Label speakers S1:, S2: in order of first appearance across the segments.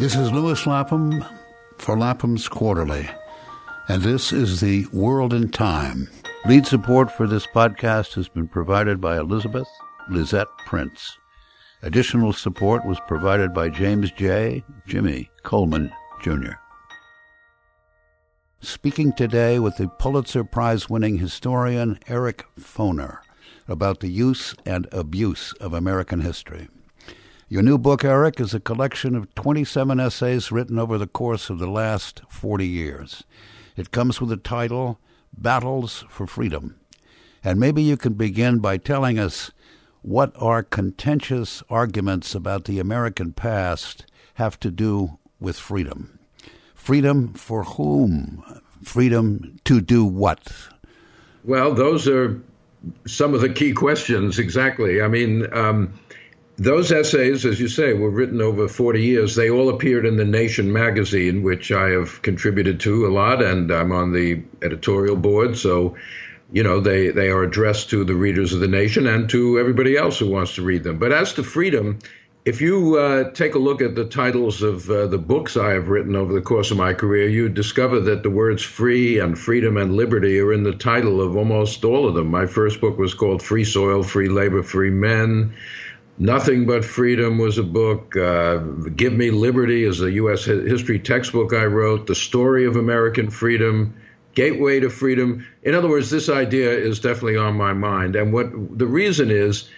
S1: This is Lewis Lapham for Lapham's Quarterly, and this is the World in Time. Lead support for this podcast has been provided by Elizabeth Lisette Prince. Additional support was provided by James J. Jimmy Coleman, Jr. Speaking today with the Pulitzer Prize winning historian Eric Foner about the use and abuse of American history. Your new book, Eric, is a collection of 27 essays written over the course of the last 40 years. It comes with the title Battles for Freedom. And maybe you can begin by telling us what our contentious arguments about the American past have to do with freedom. Freedom for whom? Freedom to do what?
S2: Well, those are some of the key questions, exactly. I mean, um, those essays, as you say, were written over 40 years. They all appeared in the Nation magazine, which I have contributed to a lot, and I'm on the editorial board. So you know, they, they are addressed to the readers of the nation and to everybody else who wants to read them. But as to freedom, if you uh, take a look at the titles of uh, the books I have written over the course of my career, you discover that the words free and freedom and liberty are in the title of almost all of them. My first book was called Free Soil, Free Labor, Free Men. Nothing But Freedom was a book. Uh, Give Me Liberty is a U.S. history textbook I wrote. The Story of American Freedom gateway to freedom. In other words, this idea is definitely on my mind. And what the reason is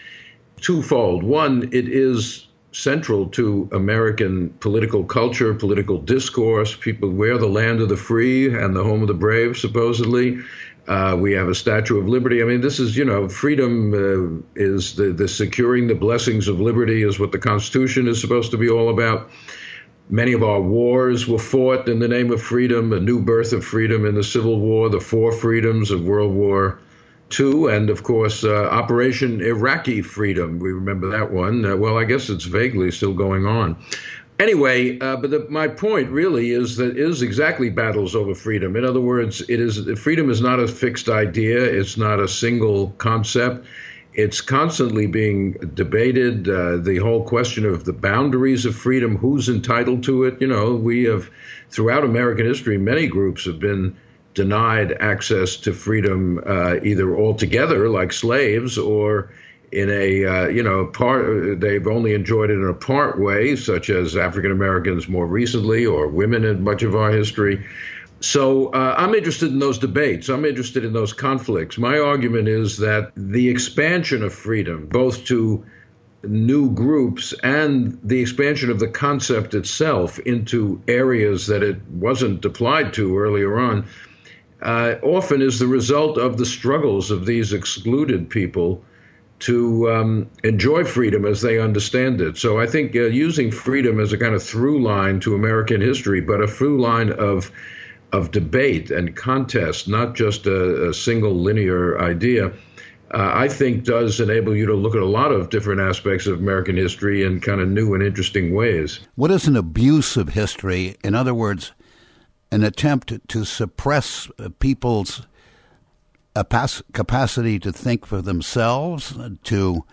S2: twofold. One, it is central to American political culture, political discourse. People wear the land of the free and the home of the brave, supposedly. Uh, we have a Statue of Liberty. I mean, this is, you know, freedom uh, is the, the securing the blessings of liberty, is what the Constitution is supposed to be all about. Many of our wars were fought in the name of freedom, a new birth of freedom in the Civil War, the four freedoms of World War II, and of course, uh, Operation Iraqi Freedom. We remember that one. Uh, well, I guess it's vaguely still going on. Anyway, uh, but the, my point really is that is exactly battles over freedom. In other words, it is freedom is not a fixed idea. It's not a single concept. It's constantly being debated. Uh, the whole question of the boundaries of freedom, who's entitled to it. You know, we have, throughout American history, many groups have been denied access to freedom uh, either altogether, like slaves, or in a uh, you know part they've only enjoyed it in a part way, such as African Americans more recently, or women in much of our history. So uh, I'm interested in those debates. I'm interested in those conflicts. My argument is that the expansion of freedom, both to new groups and the expansion of the concept itself into areas that it wasn't applied to earlier on, uh, often is the result of the struggles of these excluded people to um, enjoy freedom as they understand it. So I think uh, using freedom as a kind of through line to American history, but a through line of of debate and contest, not just a, a single linear idea, uh, I think does enable you to look at a lot of different aspects of American history in kind of new and interesting ways.
S1: What is an abuse of history? In other words, an attempt to suppress uh, people's capacity to think for themselves, to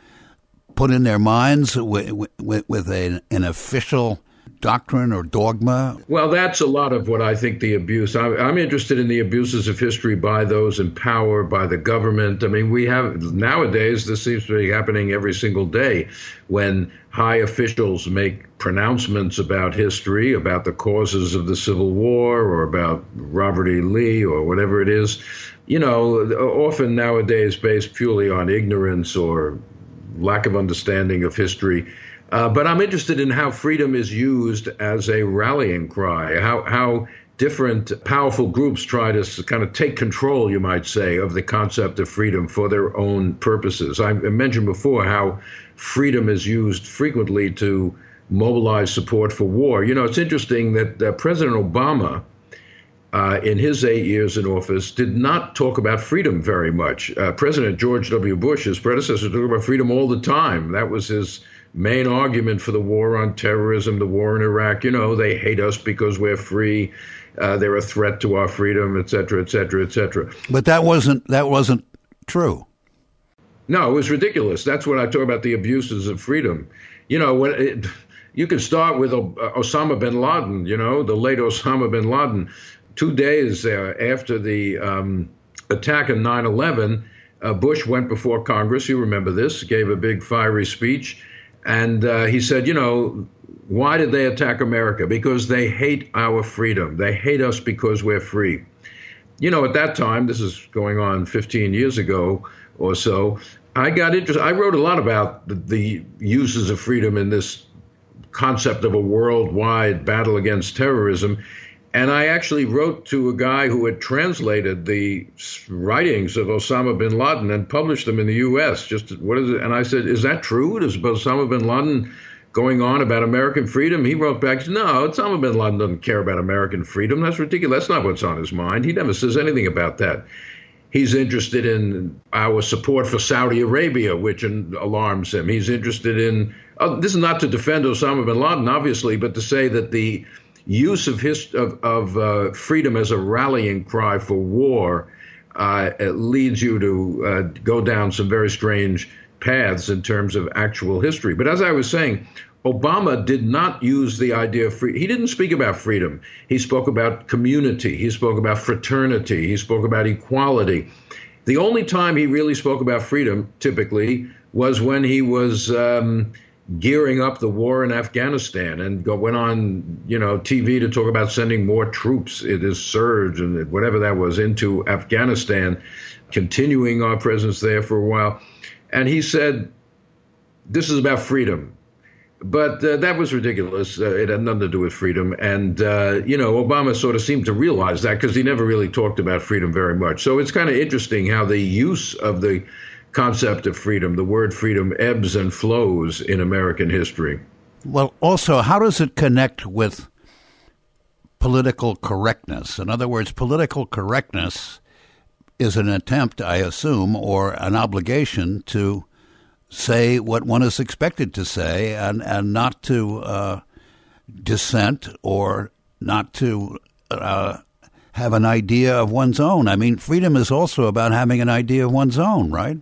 S1: put in their minds with, with, an, an official doctrine or dogma?
S2: Well, that's a lot of what I think the abuse. I'm interested in the abuses of history by those in power, by the government. I mean, we have nowadays, this seems to be happening every single day when high officials make pronouncements about history, about the causes of the Civil War, or about Robert E. Lee, or whatever it is. You know, often nowadays based purely on ignorance or lack of understanding of history uh, but I'm interested in how freedom is used as a rallying cry, how, how different powerful groups try to kind of take control, you might say, of the concept of freedom for their own purposes. I mentioned before how freedom is used frequently to mobilize support for war. You know, it's interesting that uh, President Obama. Uh, in his eight years in office, did not talk about freedom very much. Uh, President George W. Bush, his predecessor, talked about freedom all the time. That was his main argument for the war on terrorism, the war in Iraq. You know, they hate us because we're free. Uh, they're a threat to our freedom, et cetera, et cetera, et cetera.
S1: But that wasn't that wasn't true.
S2: No, it was ridiculous. That's what I talk about the abuses of freedom. You know, when it, you can start with Osama bin Laden, you know, the late Osama bin Laden. Two days uh, after the um, attack on 9 11, uh, Bush went before Congress. You remember this, gave a big fiery speech. And uh, he said, you know, why did they attack America? Because they hate our freedom. They hate us because we're free. You know, at that time, this is going on 15 years ago or so, I got interested. I wrote a lot about the, the uses of freedom in this concept of a worldwide battle against terrorism. And I actually wrote to a guy who had translated the writings of Osama bin Laden and published them in the U.S. Just what is it? And I said, "Is that true? Does Osama bin Laden going on about American freedom?" He wrote back, "No, Osama bin Laden doesn't care about American freedom. That's ridiculous. That's not what's on his mind. He never says anything about that." He's interested in our support for Saudi Arabia, which alarms him. He's interested in uh, this is not to defend Osama bin Laden, obviously, but to say that the use of, of, of uh, freedom as a rallying cry for war uh, leads you to uh, go down some very strange paths in terms of actual history. But as I was saying, Obama did not use the idea of free. He didn't speak about freedom. He spoke about community. He spoke about fraternity. He spoke about equality. The only time he really spoke about freedom, typically, was when he was um, gearing up the war in Afghanistan and go, went on, you know, TV to talk about sending more troops in his surge and whatever that was into Afghanistan, continuing our presence there for a while. And he said, this is about freedom. But uh, that was ridiculous. Uh, it had nothing to do with freedom. And, uh, you know, Obama sort of seemed to realize that because he never really talked about freedom very much. So it's kind of interesting how the use of the concept of freedom. The word freedom ebbs and flows in American history.
S1: Well, also, how does it connect with political correctness? In other words, political correctness is an attempt, I assume, or an obligation to say what one is expected to say and, and not to uh, dissent or not to uh, have an idea of one's own. I mean, freedom is also about having an idea of one's own, right?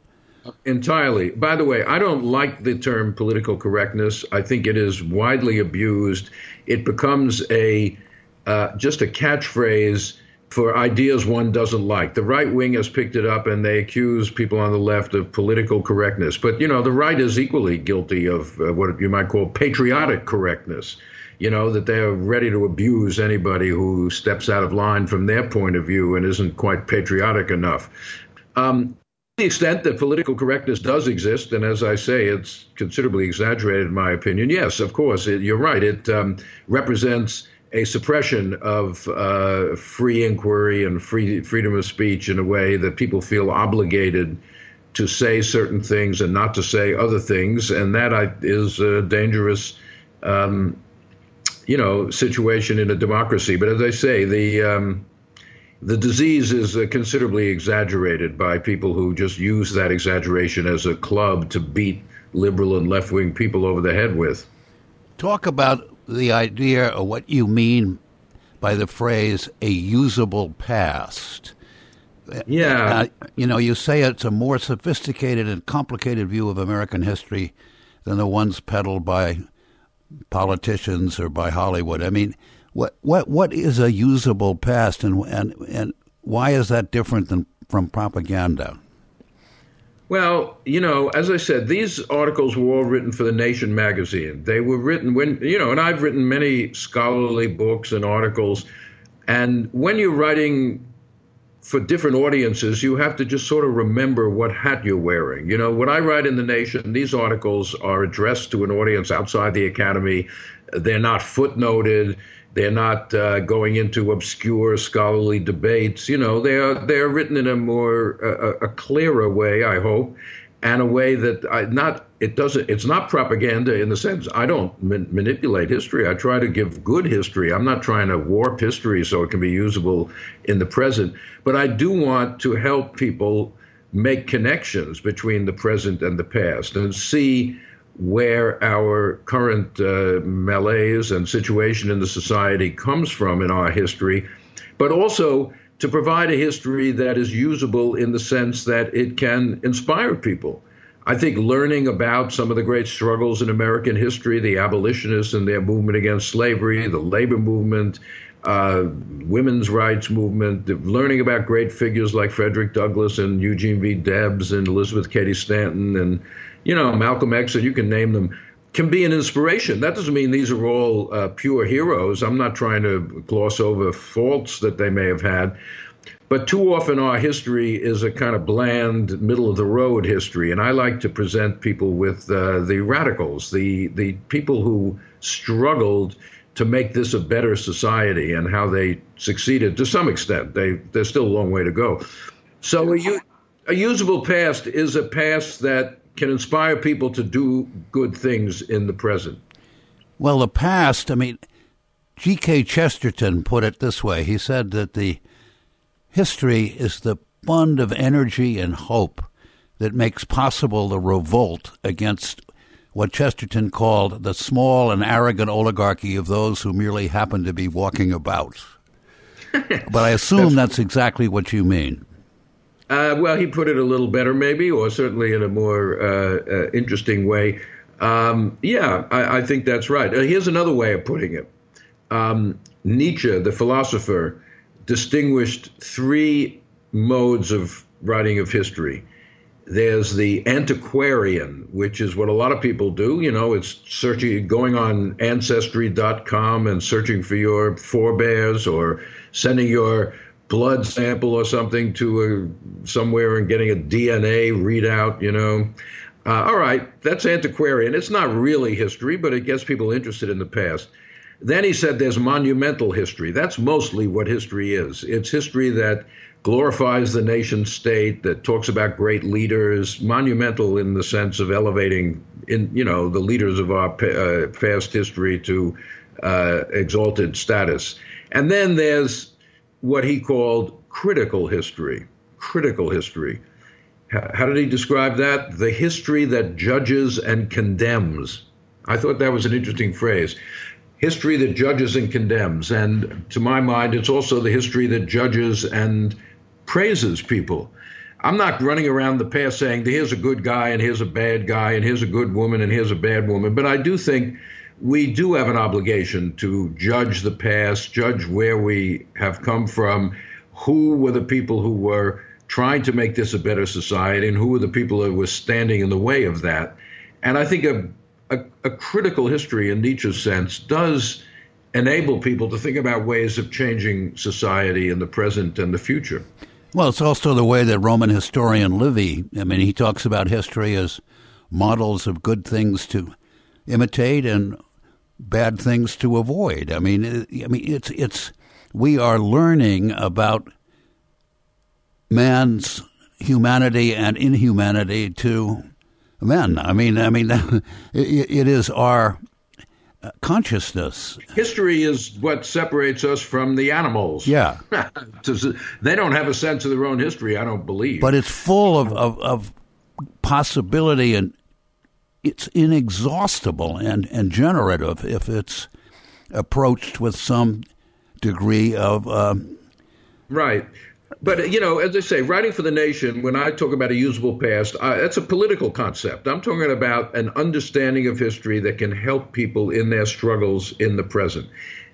S2: Entirely. By the way, I don't like the term political correctness. I think it is widely abused. It becomes a uh, just a catchphrase for ideas one doesn't like. The right wing has picked it up and they accuse people on the left of political correctness. But, you know, the right is equally guilty of uh, what you might call patriotic correctness. You know, that they're ready to abuse anybody who steps out of line from their point of view and isn't quite patriotic enough. Um, the extent that political correctness does exist, and as I say, it's considerably exaggerated in my opinion, yes, of course, it, you're right. It um, represents a suppression of uh, free inquiry and free freedom of speech in a way that people feel obligated to say certain things and not to say other things, and that I, is a dangerous, um, you know, situation in a democracy. But as I say, the um, the disease is uh, considerably exaggerated by people who just use that exaggeration as a club to beat liberal and left wing people over the head with.
S1: Talk about the idea of what you mean by the phrase a usable past.
S2: Yeah.
S1: Uh, you know, you say it's a more sophisticated and complicated view of American history than the ones peddled by politicians or by Hollywood. I mean, what what what is a usable past, and and and why is that different than from propaganda?
S2: Well, you know, as I said, these articles were all written for the Nation magazine. They were written when, you know, and I've written many scholarly books and articles. And when you're writing for different audiences, you have to just sort of remember what hat you're wearing. You know, when I write in the Nation, these articles are addressed to an audience outside the Academy. They're not footnoted. They're not uh, going into obscure scholarly debates. You know, they are they're written in a more uh, a clearer way, I hope, and a way that I not it doesn't it's not propaganda in the sense I don't manipulate history. I try to give good history. I'm not trying to warp history so it can be usable in the present, but I do want to help people make connections between the present and the past and see where our current uh, malaise and situation in the society comes from in our history, but also to provide a history that is usable in the sense that it can inspire people. I think learning about some of the great struggles in American history, the abolitionists and their movement against slavery, the labor movement, uh, women's rights movement, learning about great figures like Frederick Douglass and Eugene V. Debs and Elizabeth Cady Stanton and, you know, Malcolm X, and you can name them, can be an inspiration. That doesn't mean these are all uh, pure heroes. I'm not trying to gloss over faults that they may have had. But too often our history is a kind of bland, middle of the road history, and I like to present people with uh, the radicals, the the people who struggled to make this a better society, and how they succeeded to some extent. They there's still a long way to go. So a, a usable past is a past that can inspire people to do good things in the present.
S1: Well, the past. I mean, G.K. Chesterton put it this way. He said that the History is the fund of energy and hope that makes possible the revolt against what Chesterton called the small and arrogant oligarchy of those who merely happen to be walking about. but I assume that's, that's, exactly what you mean.
S2: Uh, well, he put it a little better, maybe, or certainly in a more uh, uh, interesting way. Um, yeah, I, I, think that's right. Uh, here's another way of putting it um, Nietzsche, the philosopher, distinguished three modes of writing of history. There's the antiquarian, which is what a lot of people do. You know, it's searching, going on ancestry.com and searching for your forebears or sending your blood sample or something to a, somewhere and getting a DNA readout, you know. Uh, all right, that's antiquarian. It's not really history, but it gets people interested in the past. Then he said there's monumental history. That's mostly what history is. It's history that glorifies the nation state, that talks about great leaders, monumental in the sense of elevating, in you know, the leaders of our uh, past history to uh, exalted status. And then there's what he called critical history. Critical history. How did he describe that? The history that judges and condemns. I thought that was an interesting phrase history that judges and condemns. And to my mind, it's also the history that judges and praises people. I'm not running around the past saying, here's a good guy and here's a bad guy and here's a good woman and here's a bad woman. But I do think we do have an obligation to judge the past, judge where we have come from, who were the people who were trying to make this a better society, and who were the people that were standing in the way of that. And I think a a, a critical history in Nietzsche's sense does enable people to think about ways of changing society in the present and the future.
S1: Well, it's also the way that Roman historian Livy, I mean, he talks about history as models of good things to imitate and bad things to avoid. I mean, I mean, it's it's we are learning about man's humanity and inhumanity to men. I mean, I mean, it, it is our consciousness.
S2: History is what separates us from the animals.
S1: Yeah,
S2: they don't have a sense of their own history. I don't believe.
S1: But it's full of, of, of possibility and it's inexhaustible and, and generative if it's approached with some degree of. Um,
S2: right. But you know, as I say, writing for the nation. When I talk about a usable past, uh, that's a political concept. I'm talking about an understanding of history that can help people in their struggles in the present.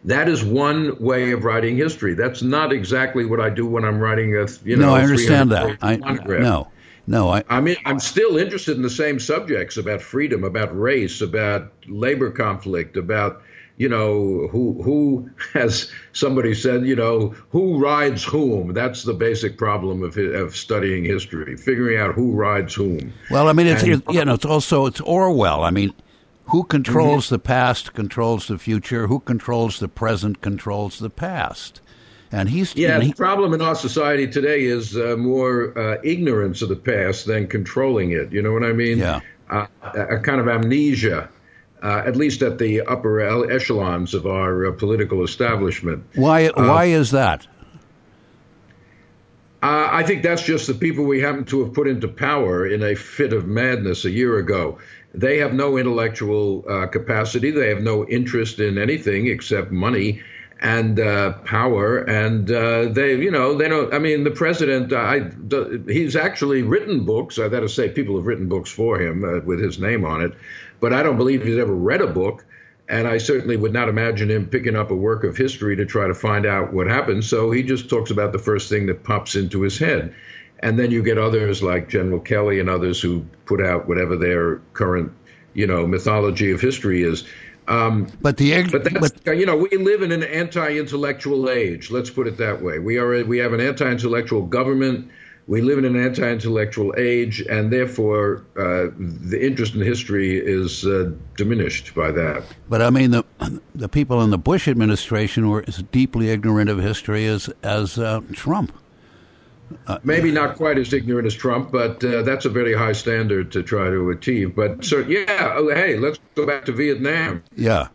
S2: That is one way of writing history. That's not exactly what I do when I'm writing a you know.
S1: No, I understand that. I, no, no. I,
S2: I mean, I'm still interested in the same subjects about freedom, about race, about labor conflict, about you know, who who has somebody said, you know, who rides whom? That's the basic problem of of studying history, figuring out who rides whom.
S1: Well, I mean, it's and, you know, it's also it's Orwell. I mean, who controls mm-hmm. the past controls the future. Who controls the present controls the past. And he's
S2: yeah.
S1: he,
S2: the problem in our society today is uh, more uh, ignorance of the past than controlling it. You know what I mean?
S1: Yeah.
S2: Uh, a kind of amnesia uh, at least at the upper echelons of our uh, political establishment.
S1: Why? Uh, why is that?
S2: Uh, I think that's just the people we happen to have put into power in a fit of madness a year ago. They have no intellectual uh, capacity. They have no interest in anything except money. And uh, power, and uh, they, you know, they don't. I mean, the president, I, he's actually written books. I got to say, people have written books for him uh, with his name on it, but I don't believe he's ever read a book. And I certainly would not imagine him picking up a work of history to try to find out what happened. So he just talks about the first thing that pops into his head. And then you get others like General Kelly and others who put out whatever their current, you know, mythology of history is.
S1: Um, but the
S2: but that's but, you know we live in an anti-intellectual age. Let's put it that way. We are we have an anti-intellectual government. We live in an anti-intellectual age, and therefore uh, the interest in history is uh, diminished by that.
S1: But I mean, the the people in the Bush administration were as deeply ignorant of history as as uh, Trump.
S2: Uh, Maybe not quite as ignorant as Trump, but uh, that's a very high standard to try to achieve. But so, yeah, oh, hey, let's go back to Vietnam.
S1: Yeah.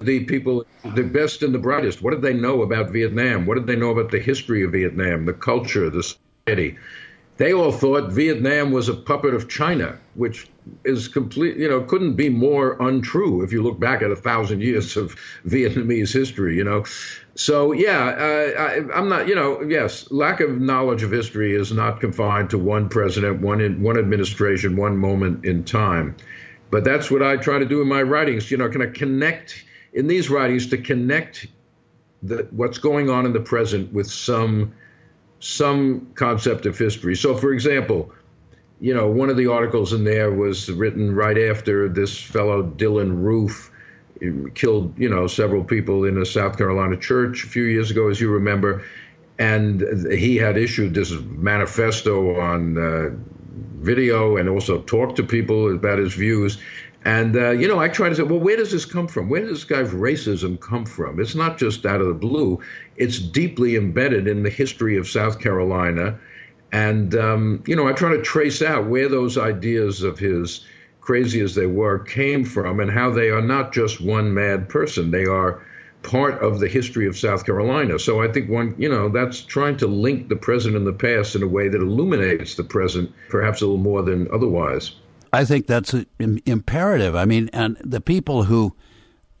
S2: The people, the best and the brightest, what did they know about Vietnam? What did they know about the history of Vietnam, the culture, the society? They all thought Vietnam was a puppet of China, which is complete, you know, couldn't be more untrue if you look back at a thousand years of Vietnamese history, you know. So yeah, uh, I, am not. You know, yes, lack of knowledge of history is not confined to one president, one in, one administration, one moment in time. But that's what I try to do in my writings. You know, can I connect in these writings to connect the, what's going on in the present with some some concept of history. So, for example, you know, one of the articles in there was written right after this fellow Dylann Roof killed, you know, several people in a South Carolina church a few years ago, as you remember. And he had issued this manifesto on uh, video and also talked to people about his views. And, uh, you know, I try to say, well, where does this come from? Where does this guy's racism come from? It's not just out of the blue, it's deeply embedded in the history of South Carolina. And, um, you know, I try to trace out where those ideas of his crazy as they were, came from and how they are not just one mad person. They are part of the history of South Carolina. So I think one, you know, that's trying to link the present and the past in a way that illuminates the present, perhaps a little more than otherwise.
S1: I think that's imperative. I mean, and the people who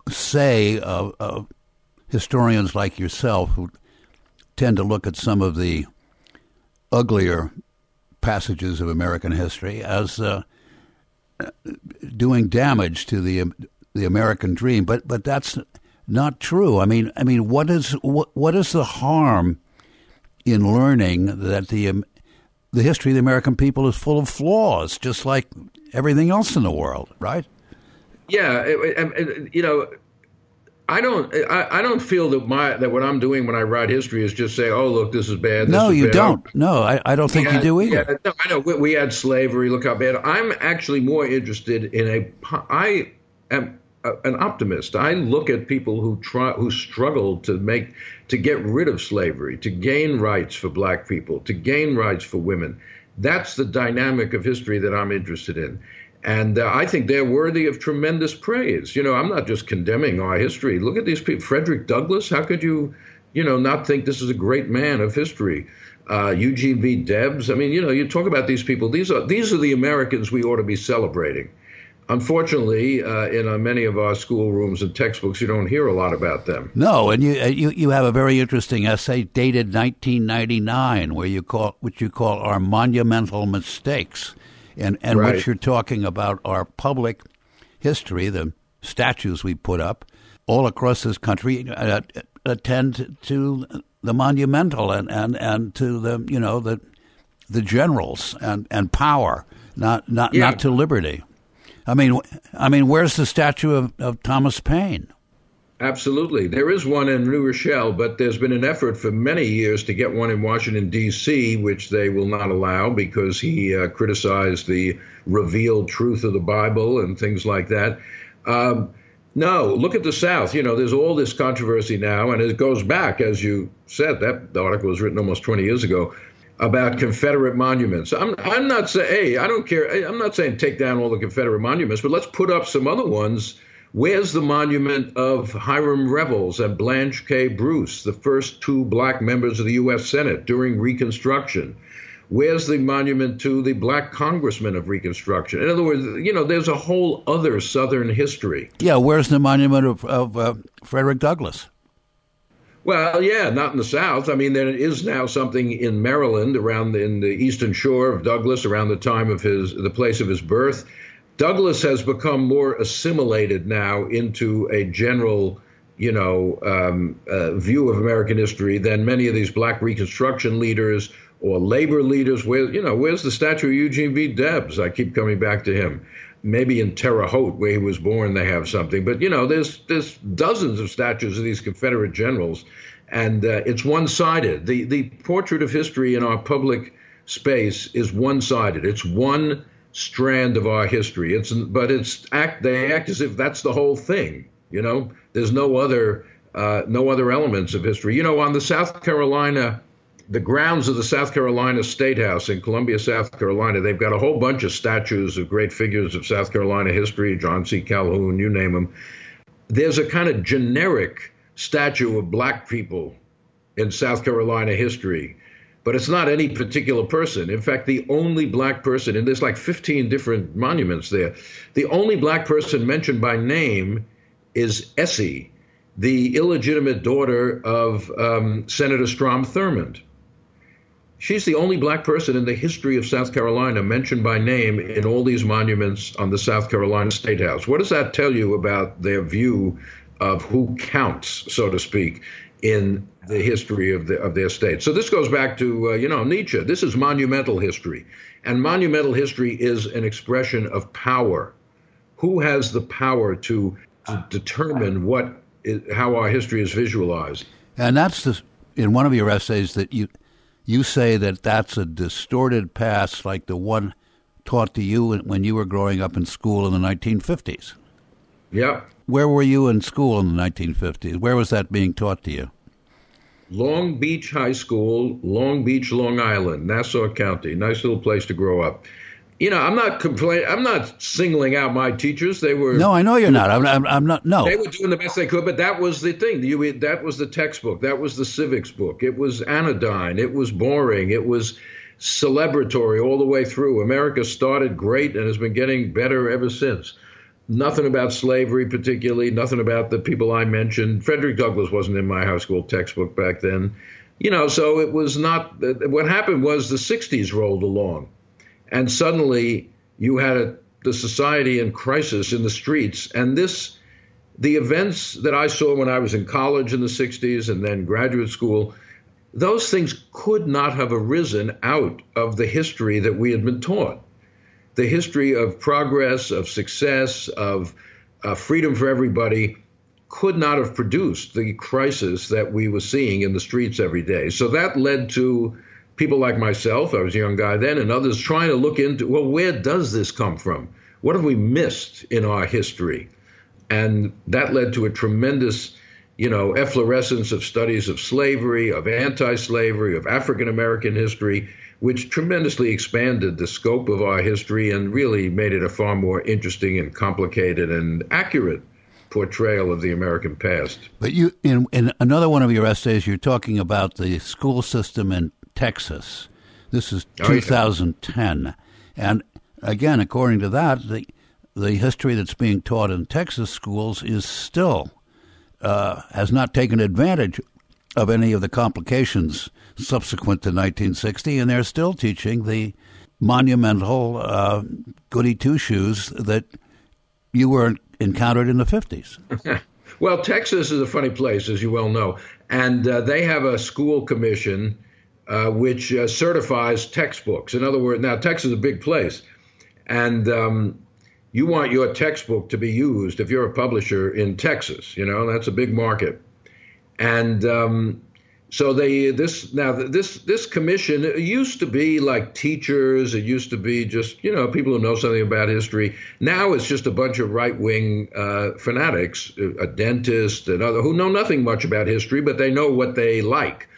S1: say, uh, uh, historians like yourself, who tend to look at some of the uglier passages of American history as uh, doing damage to the the American dream. But but that's not true. I mean I mean what is what what is the harm in learning that the um, the history of the American people is full of flaws, just like everything else in the world, right?
S2: Yeah, it, it, you know, I don't. I, I, don't feel that my that what I'm doing when I write history is just say, "Oh, look, this is bad." This
S1: no,
S2: is
S1: you
S2: bad.
S1: don't. No, I, I don't think
S2: had,
S1: you do either.
S2: Yeah, no, I know. We, we, had slavery. Look how bad. I'm actually more interested in a. I am a, an optimist. I look at people who try who struggle to make to get rid of slavery, to gain rights for black people, to gain rights for women. That's the dynamic of history that I'm interested in. And uh, I think they're worthy of tremendous praise. You know, I'm not just condemning our history. Look at these people. Frederick Douglass, how could you, you know, not think this is a great man of history? Uh, Eugene V. Debs. I mean, you know, you talk about these people. These are these are the Americans we ought to be celebrating. Unfortunately, uh, in uh, many of our schoolrooms and textbooks, you don't hear a lot about them.
S1: No, and you uh, you you have a very interesting essay dated 1999, where you call which you call our monumental mistakes and and
S2: right.
S1: what you're talking about are public history, the statues we put up all across this country uh, attend to the monumental and, and, and to the you know the the generals and, and power, not not
S2: yeah.
S1: not to liberty. I mean, I mean, where's the statue of, of Thomas Paine?
S2: Absolutely. There is one in New Rochelle, but there's been an effort for many years to get one in Washington, D.C., which they will not allow because he uh, criticized the revealed truth of the Bible and things like that. Um, no, look at the South. You know, there's all this controversy now, and it goes back, as you said, that the article was written almost 20 years ago about Confederate monuments. I'm, I'm not saying, hey, I don't care. I'm not saying take down all the Confederate monuments, but let's put up some other ones Where's the monument of Hiram Revels and Blanche K. Bruce, the first two black members of the U.S. Senate during Reconstruction? Where's the monument to the black congressman of Reconstruction? In other words, you know, there's a whole other Southern history.
S1: Yeah, where's the monument of, of uh, Frederick Douglass?
S2: Well, yeah, not in the South. I mean, there is now something in Maryland, around in the eastern shore of Douglass, around the time of his the place of his birth. Douglass has become more assimilated now into a general, you know, um, uh, view of American history than many of these Black Reconstruction leaders or labor leaders. Where you know, where's the statue of Eugene V. Debs? I keep coming back to him maybe in Terre Haute, where he was born, they have something. But you know, there's there's dozens of statues of these Confederate generals, and uh, it's one-sided. The the portrait of history in our public space is one-sided. It's one strand of our history. It's but it's act they act as if that's the whole thing. You know, there's no other uh, no other elements of history. You know, on the South Carolina the grounds of the South Carolina State House in Columbia, South Carolina, they've got a whole bunch of statues of great figures of South Carolina history, John C. Calhoun, you name them. There's a kind of generic statue of black people in South Carolina history, but it's not any particular person. In fact, the only black person, and there's like 15 different monuments there, the only black person mentioned by name is Essie, the illegitimate daughter of um, Senator Strom Thurmond. She's the only black person in the history of South Carolina mentioned by name in all these monuments on the South Carolina State House. What does that tell you about their view of who counts, so to speak, in the history of, the, of their state? So this goes back to, uh, you know, Nietzsche. This is monumental history. And monumental history is an expression of power. Who has the power to, to determine what is, how our history is visualized?
S1: And that's the, in one of your essays that you you say that that's a distorted past like the one taught to you when you were growing up in school in the 1950s.
S2: Yeah.
S1: Where were you in school in the 1950s? Where was that being taught to you?
S2: Long Beach High School, Long Beach, Long Island, Nassau County. Nice little place to grow up you know, I'm not complaining. I'm not singling out my teachers. They were
S1: no, I know you're not. I'm, I'm, I'm, not. No,
S2: they were doing the best they could, but that was the thing. You, that was the textbook. That was the civics book. It was anodyne. It was boring. It was celebratory all the way through. America started great and has been getting better ever since. Nothing about slavery, particularly. Nothing about the people I mentioned. Frederick Douglass wasn't in my high school textbook back then. You know, so it was not. What happened was the '60s rolled along and suddenly you had a, the society in crisis in the streets. And this, the events that I saw when I was in college in the 60s and then graduate school, those things could not have arisen out of the history that we had been taught. The history of progress, of success, of uh, freedom for everybody could not have produced the crisis that we were seeing in the streets every day. So that led to people like myself, I was a young guy then, and others trying to look into well, where does this come from? What have we missed in our history? And that led to a tremendous, you know, efflorescence of studies of slavery, of anti slavery, of African American history, which tremendously expanded the scope of our history and really made it a far more interesting and complicated and accurate portrayal of the American past.
S1: But you, in, in another one of your essays, you're talking about the school system in Texas. This is 2010. Oh, yeah. And again, according to that, the, the history that's being taught in Texas schools is still, uh, has not taken advantage of any of the complications subsequent to 1960, and they're still teaching the monumental uh, goody two shoes that you were encountered in the 50s.
S2: well, Texas is a funny place, as you well know, and uh, they have a school commission uh, which uh, certifies textbooks. In other words, now Texas is a big place, and um, you want your textbook to be used if you're a publisher in Texas. You know that's a big market, and um, so they this now this this commission used to be like teachers. It used to be just you know people who know something about history. Now it's just a bunch of right wing uh, fanatics, a dentist and other who know nothing much about history, but they know what they like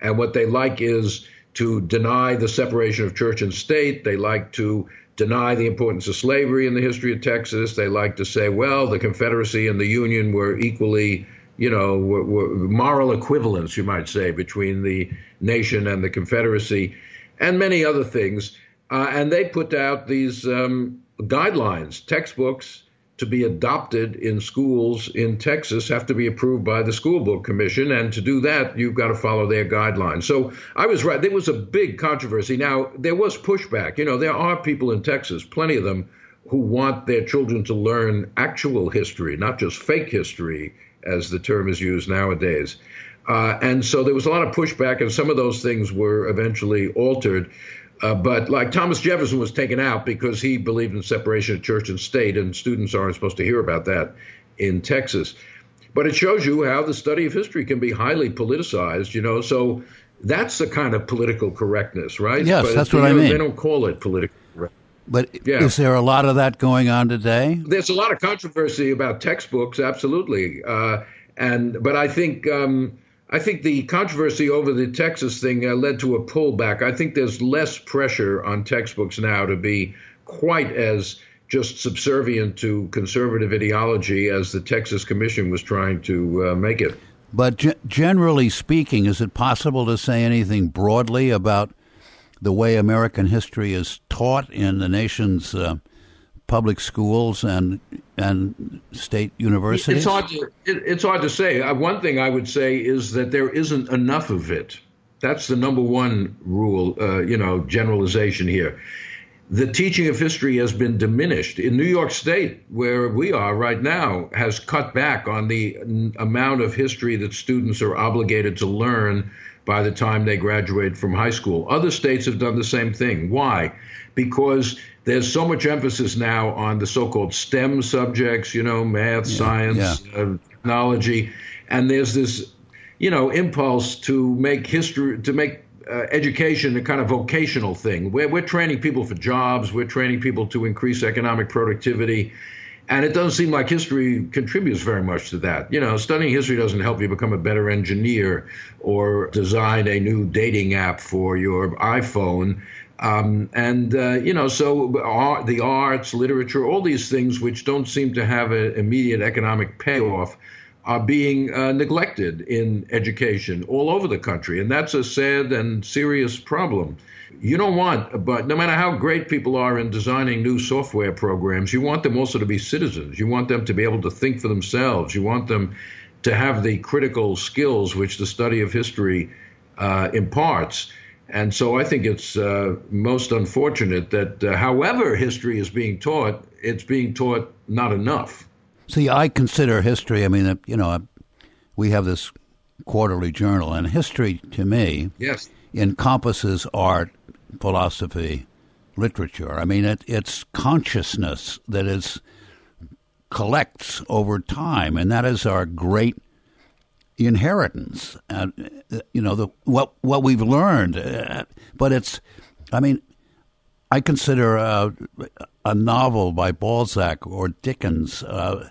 S2: and what they like is to deny the separation of church and state. They like to deny the importance of slavery in the history of Texas. They like to say, well, the Confederacy and the Union were equally, you know, were, were moral equivalents, you might say, between the nation and the Confederacy, and many other things. Uh, and they put out these um, guidelines, textbooks to be adopted in schools in Texas have to be approved by the School Book Commission. And to do that, you've got to follow their guidelines. So I was right. There was a big controversy. Now, there was pushback. You know, there are people in Texas, plenty of them, who want their children to learn actual history, not just fake history, as the term is used nowadays. Uh, and so there was a lot of pushback, and some of those things were eventually altered. Uh, but like Thomas Jefferson was taken out because he believed in separation of church and state, and students aren't supposed to hear about that in Texas. But it shows you how the study of history can be highly politicized, you know. So that's the kind of political correctness, right?
S1: Yes,
S2: but
S1: that's what I mean.
S2: They don't call it political correctness.
S1: But yeah. is there a lot of that going on today?
S2: There's a lot of controversy about textbooks, absolutely. Uh, and but I think um, I think the controversy over the Texas thing uh, led to a pullback. I think there's less pressure on textbooks now to be quite as just subservient to conservative ideology as the Texas Commission was trying to uh, make it.
S1: But g- generally speaking, is it possible to say anything broadly about the way American history is taught in the nation's uh, public schools and and state universities?
S2: It's hard to it, it's hard to say. Uh, one thing I would say is that there isn't enough of it. That's the number one rule, uh, you know, generalization here. The teaching of history has been diminished. In New York State, where we are right now, has cut back on the amount of history that students are obligated to learn by the time they graduate from high school. Other states have done the same thing. Why? Because there's so much emphasis now on the so-called STEM subjects, you know, math, yeah, science, yeah. Uh, technology, and there's this, you know, impulse to make history, to make uh, education a kind of vocational thing. We're, we're training people for jobs, we're training people to increase economic productivity. And it doesn't seem like history contributes very much to that. You know, studying history doesn't help you become a better engineer or design a new dating app for your iPhone. Um, and, uh, you know, so art, the arts, literature, all these things which don't seem to have an immediate economic payoff are being uh, neglected in education all over the country. And that's a sad and serious problem. You don't want, but no matter how great people are in designing new software programs, you want them also to be citizens. You want them to be able to think for themselves. You want them to have the critical skills which the study of history uh, imparts. And so I think it's uh, most unfortunate that, uh, however, history is being taught, it's being taught not enough.
S1: See, I consider history, I mean, you know, we have this quarterly journal, and history to me
S2: yes.
S1: encompasses art, philosophy, literature. I mean, it, it's consciousness that is collects over time, and that is our great inheritance. And uh, you know the what what we've learned, uh, but it's, I mean, I consider uh, a novel by Balzac or Dickens uh,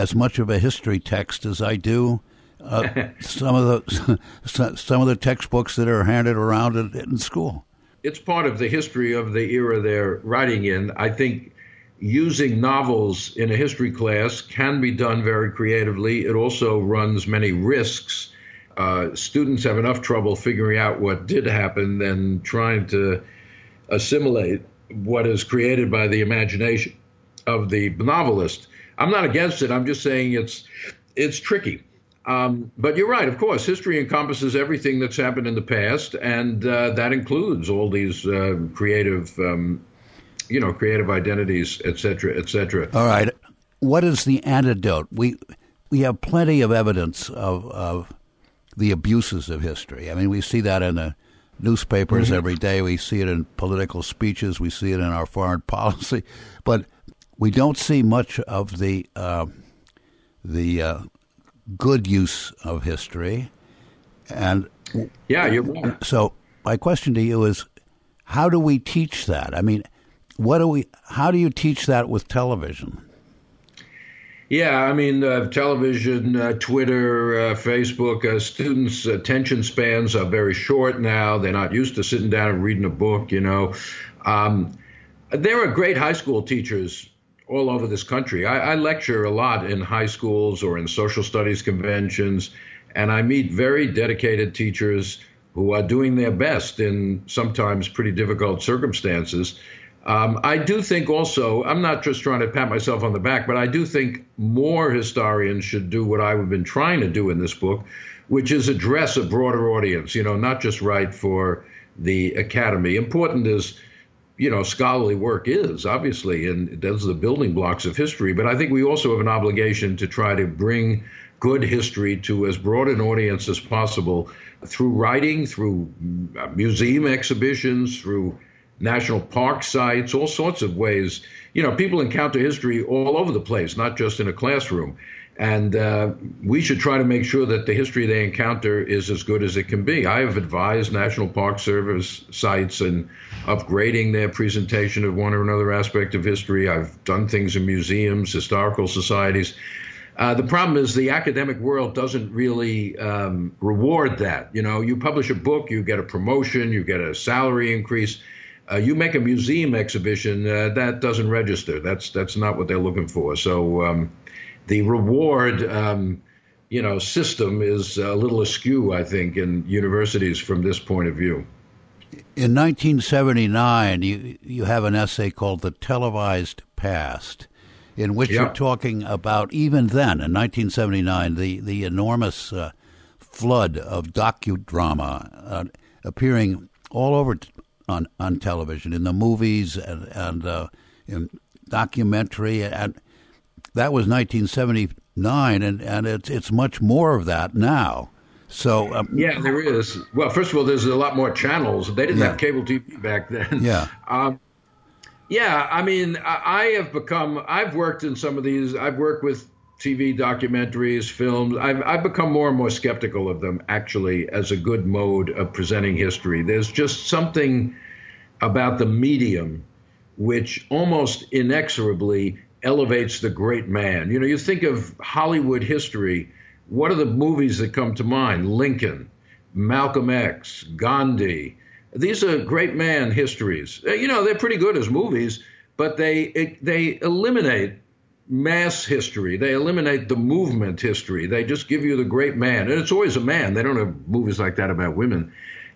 S1: as much of a history text as I do uh, some of the some of the textbooks that are handed around in, in school.
S2: It's part of the history of the era they're writing in. I think using novels in a history class can be done very creatively. It also runs many risks. Uh, students have enough trouble figuring out what did happen than trying to assimilate what is created by the imagination of the novelist. I'm not against it. I'm just saying it's it's tricky. Um, but you're right. Of course, history encompasses everything that's happened in the past, and uh, that includes all these uh, creative um, you know, creative identities, et cetera, et cetera.
S1: All right. What is the antidote? We we have plenty of evidence of of the abuses of history. I mean, we see that in the newspapers mm-hmm. every day. We see it in political speeches. We see it in our foreign policy, but we don't see much of the uh, the uh, good use of history. And
S2: yeah, you're right.
S1: So my question to you is, how do we teach that? I mean, what do we? How do you teach that with television?
S2: Yeah, I mean, uh, television, uh, Twitter, uh, Facebook, uh, students' attention spans are very short now. They're not used to sitting down and reading a book, you know. Um, there are great high school teachers all over this country. I, I, lecture a lot in high schools or in social studies conventions, and I meet very dedicated teachers who are doing their best in sometimes pretty difficult circumstances Um, I do think also, I'm not just trying to pat myself on the back, but I do think more historians should do what I've been trying to do in this book, which is address a broader audience, you know, not just write for the academy. Important as, you know, scholarly work is, obviously, and those are the building blocks of history. But I think we also have an obligation to try to bring good history to as broad an audience as possible through writing, through uh, museum exhibitions, through national park sites, all sorts of ways. You know, people encounter history all over the place, not just in a classroom. And uh, we should try to make sure that the history they encounter is as good as it can be. I have advised National Park Service sites in upgrading their presentation of one or another aspect of history. I've done things in museums, historical societies. Uh, the problem is the academic world doesn't really um, reward that. You know, you publish a book, you get a promotion, you get a salary increase uh, you make a museum exhibition, uh, that doesn't register. That's that's not what they're looking for. So um, the reward, um, you know, system is a little askew, I think, in universities from this point of view.
S1: In 1979, you you have an essay called "The Televised Past." In which you're talking about even then, in 1979, the the enormous uh, flood of docudrama uh, appearing all over on on television, in the movies and and uh, in documentary, and that was 1979, and and it's it's much more of that now. So
S2: um, yeah, there is. Well, first of all, there's a lot more channels. They didn't yeah. have cable TV back then.
S1: Yeah. Um,
S2: yeah, I mean, I have become. I've worked in some of these. I've worked with TV documentaries, films. I've, I've become more and more skeptical of them, actually, as a good mode of presenting history. There's just something about the medium which almost inexorably elevates the great man. You know, you think of Hollywood history, what are the movies that come to mind? Lincoln, Malcolm X, Gandhi. These are great man histories. Uh, you know, they're pretty good as movies, but they they eliminate mass history. They eliminate the movement history. They just give you the great man. And it's always a man. They don't have movies like that about women.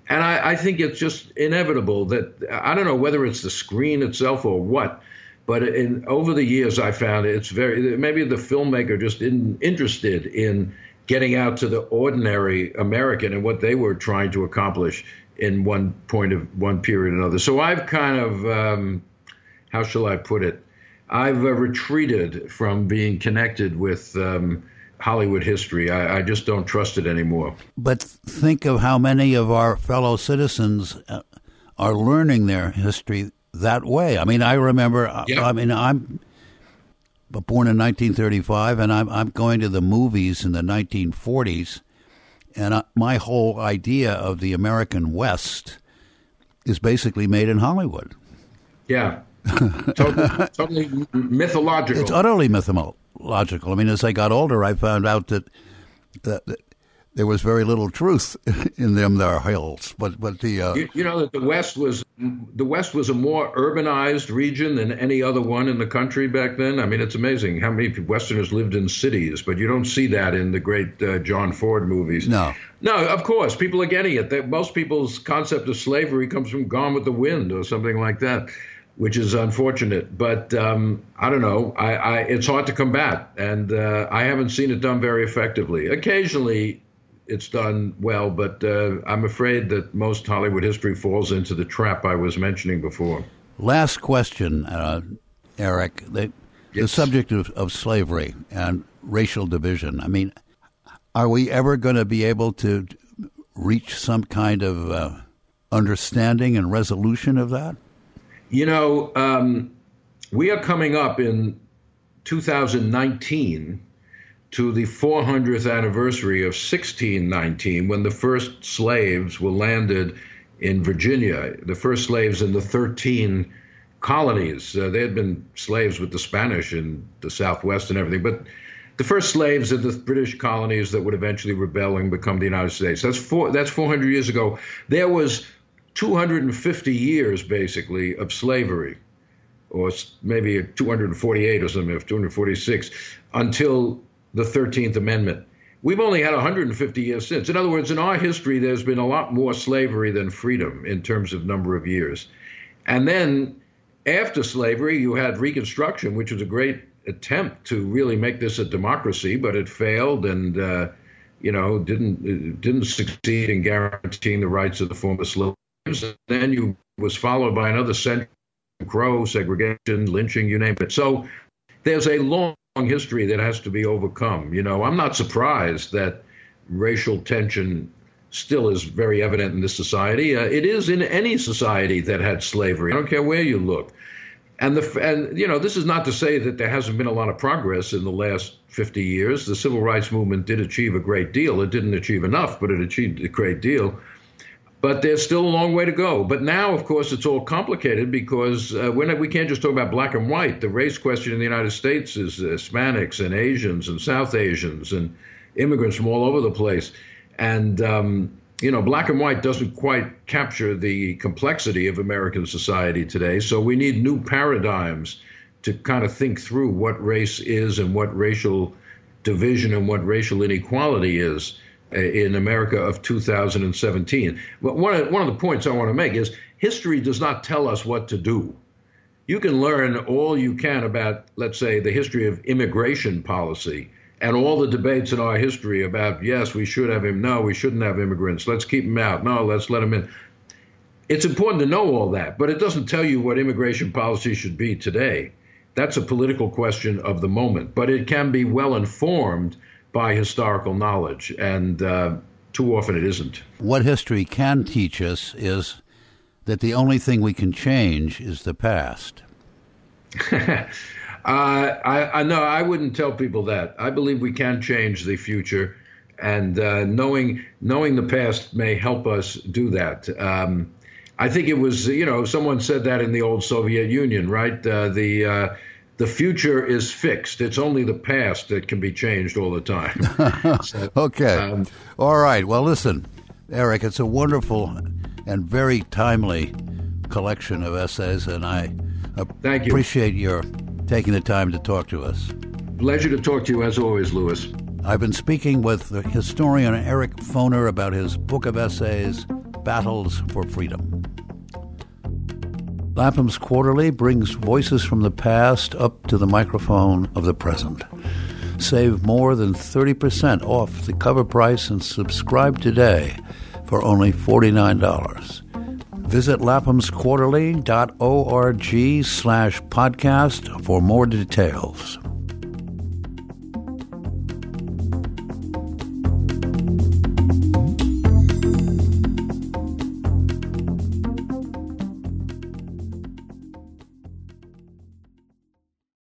S2: And I, I think it's just inevitable that I don't know whether it's the screen itself or what, but in, over the years I found it's very maybe the filmmaker just isn't interested in getting out to the ordinary American and what they were trying to accomplish in one point of one period or another. So I've kind of um, how shall I put it? I've uh, retreated from being connected with um, Hollywood history. I, I, just don't trust it anymore.
S1: But think of how many of our fellow citizens uh, are learning their history that way. I mean, I remember. Uh, I mean, I'm born in 1935, and I'm I'm going to the movies in the 1940s, and I, my whole idea of the American West is basically made in Hollywood.
S2: Yeah, totally, totally mythological.
S1: It's utterly mythological. I mean, as I got older, I found out that, that, that there was very little truth in them there hills. But but the uh,
S2: you, you, know that the West was the West was a more urbanized region than any other one in the country back then. I mean, it's amazing how many Westerners lived in cities, but you don't see that in the great uh, John Ford movies.
S1: No,
S2: no, of course, people are getting it. That most people's concept of slavery comes from Gone with the Wind or something like that which is unfortunate. But um, I don't know. I, I, it's hard to combat, and uh, I haven't seen it done very effectively. Occasionally, it's done well, but uh, I'm afraid that most Hollywood history falls into the trap I was mentioning before.
S1: Last question, uh, Eric. The, yes. the subject of, of slavery and racial division. I mean, are we ever going to be able to reach some kind of uh, understanding and resolution of that?
S2: You know, um, we are coming up in 2019 to the 400th anniversary of 1619 when the first slaves were landed in Virginia, the first slaves in the 13 colonies. Uh, they had been slaves with the Spanish in the Southwest and everything, but the first slaves of the British colonies that would eventually rebel and become the United States. That's four, that's 400 years ago. There was 250 years basically of slavery, or maybe 248 or something, 246, until the 13th Amendment. We've only had 150 years since. In other words, in our history, there's been a lot more slavery than freedom in terms of number of years. And then after slavery, you had Reconstruction, which was a great attempt to really make this a democracy, but it failed and uh, you know didn't didn't succeed in guaranteeing the rights of the former slaves. And then you was followed by another century Crow, segregation, lynching, you name it. So there's a long history that has to be overcome. You know, I'm not surprised that racial tension still is very evident in this society. Uh, it is in any society that had slavery. I don't care where you look. And the and you know this is not to say that there hasn't been a lot of progress in the last 50 years. The civil rights movement did achieve a great deal. It didn't achieve enough, but it achieved a great deal. But there's still a long way to go. But now, of course, it's all complicated because uh, not, we can't just talk about black and white. The race question in the United States is Hispanics and Asians and South Asians and immigrants from all over the place. And, um, you know, black and white doesn't quite capture the complexity of American society today. So we need new paradigms to kind of think through what race is and what racial division and what racial inequality is in America of 2017. But one of, one of the points I want to make is history does not tell us what to do. You can learn all you can about, let's say, the history of immigration policy and all the debates in our history about, yes, we should have him, no, we shouldn't have immigrants, let's keep them out, no, let's let them in. It's important to know all that, but it doesn't tell you what immigration policy should be today. That's a political question of the moment, but it can be well informed by historical knowledge, and uh, too often it isn't.
S1: What history can teach us is that the only thing we can change is the past.
S2: uh, I, I no, I wouldn't tell people that. I believe we can change the future, and uh, knowing knowing the past may help us do that. Um, I think it was, you know, someone said that in the old Soviet Union, right? Uh, the uh, the future is fixed. It's only the past that can be changed all the time.
S1: so, okay. Um, all right. Well, listen, Eric, it's a wonderful and very timely collection of essays, and I
S2: Thank
S1: you. appreciate your taking the time to talk to us.
S2: Pleasure to talk to you as always, Lewis.
S1: I've been speaking with the historian Eric Foner about his book of essays, Battles for Freedom. Lapham's Quarterly brings voices from the past up to the microphone of the present. Save more than 30% off the cover price and subscribe today for only $49. Visit laphamsquarterly.org slash podcast for more details.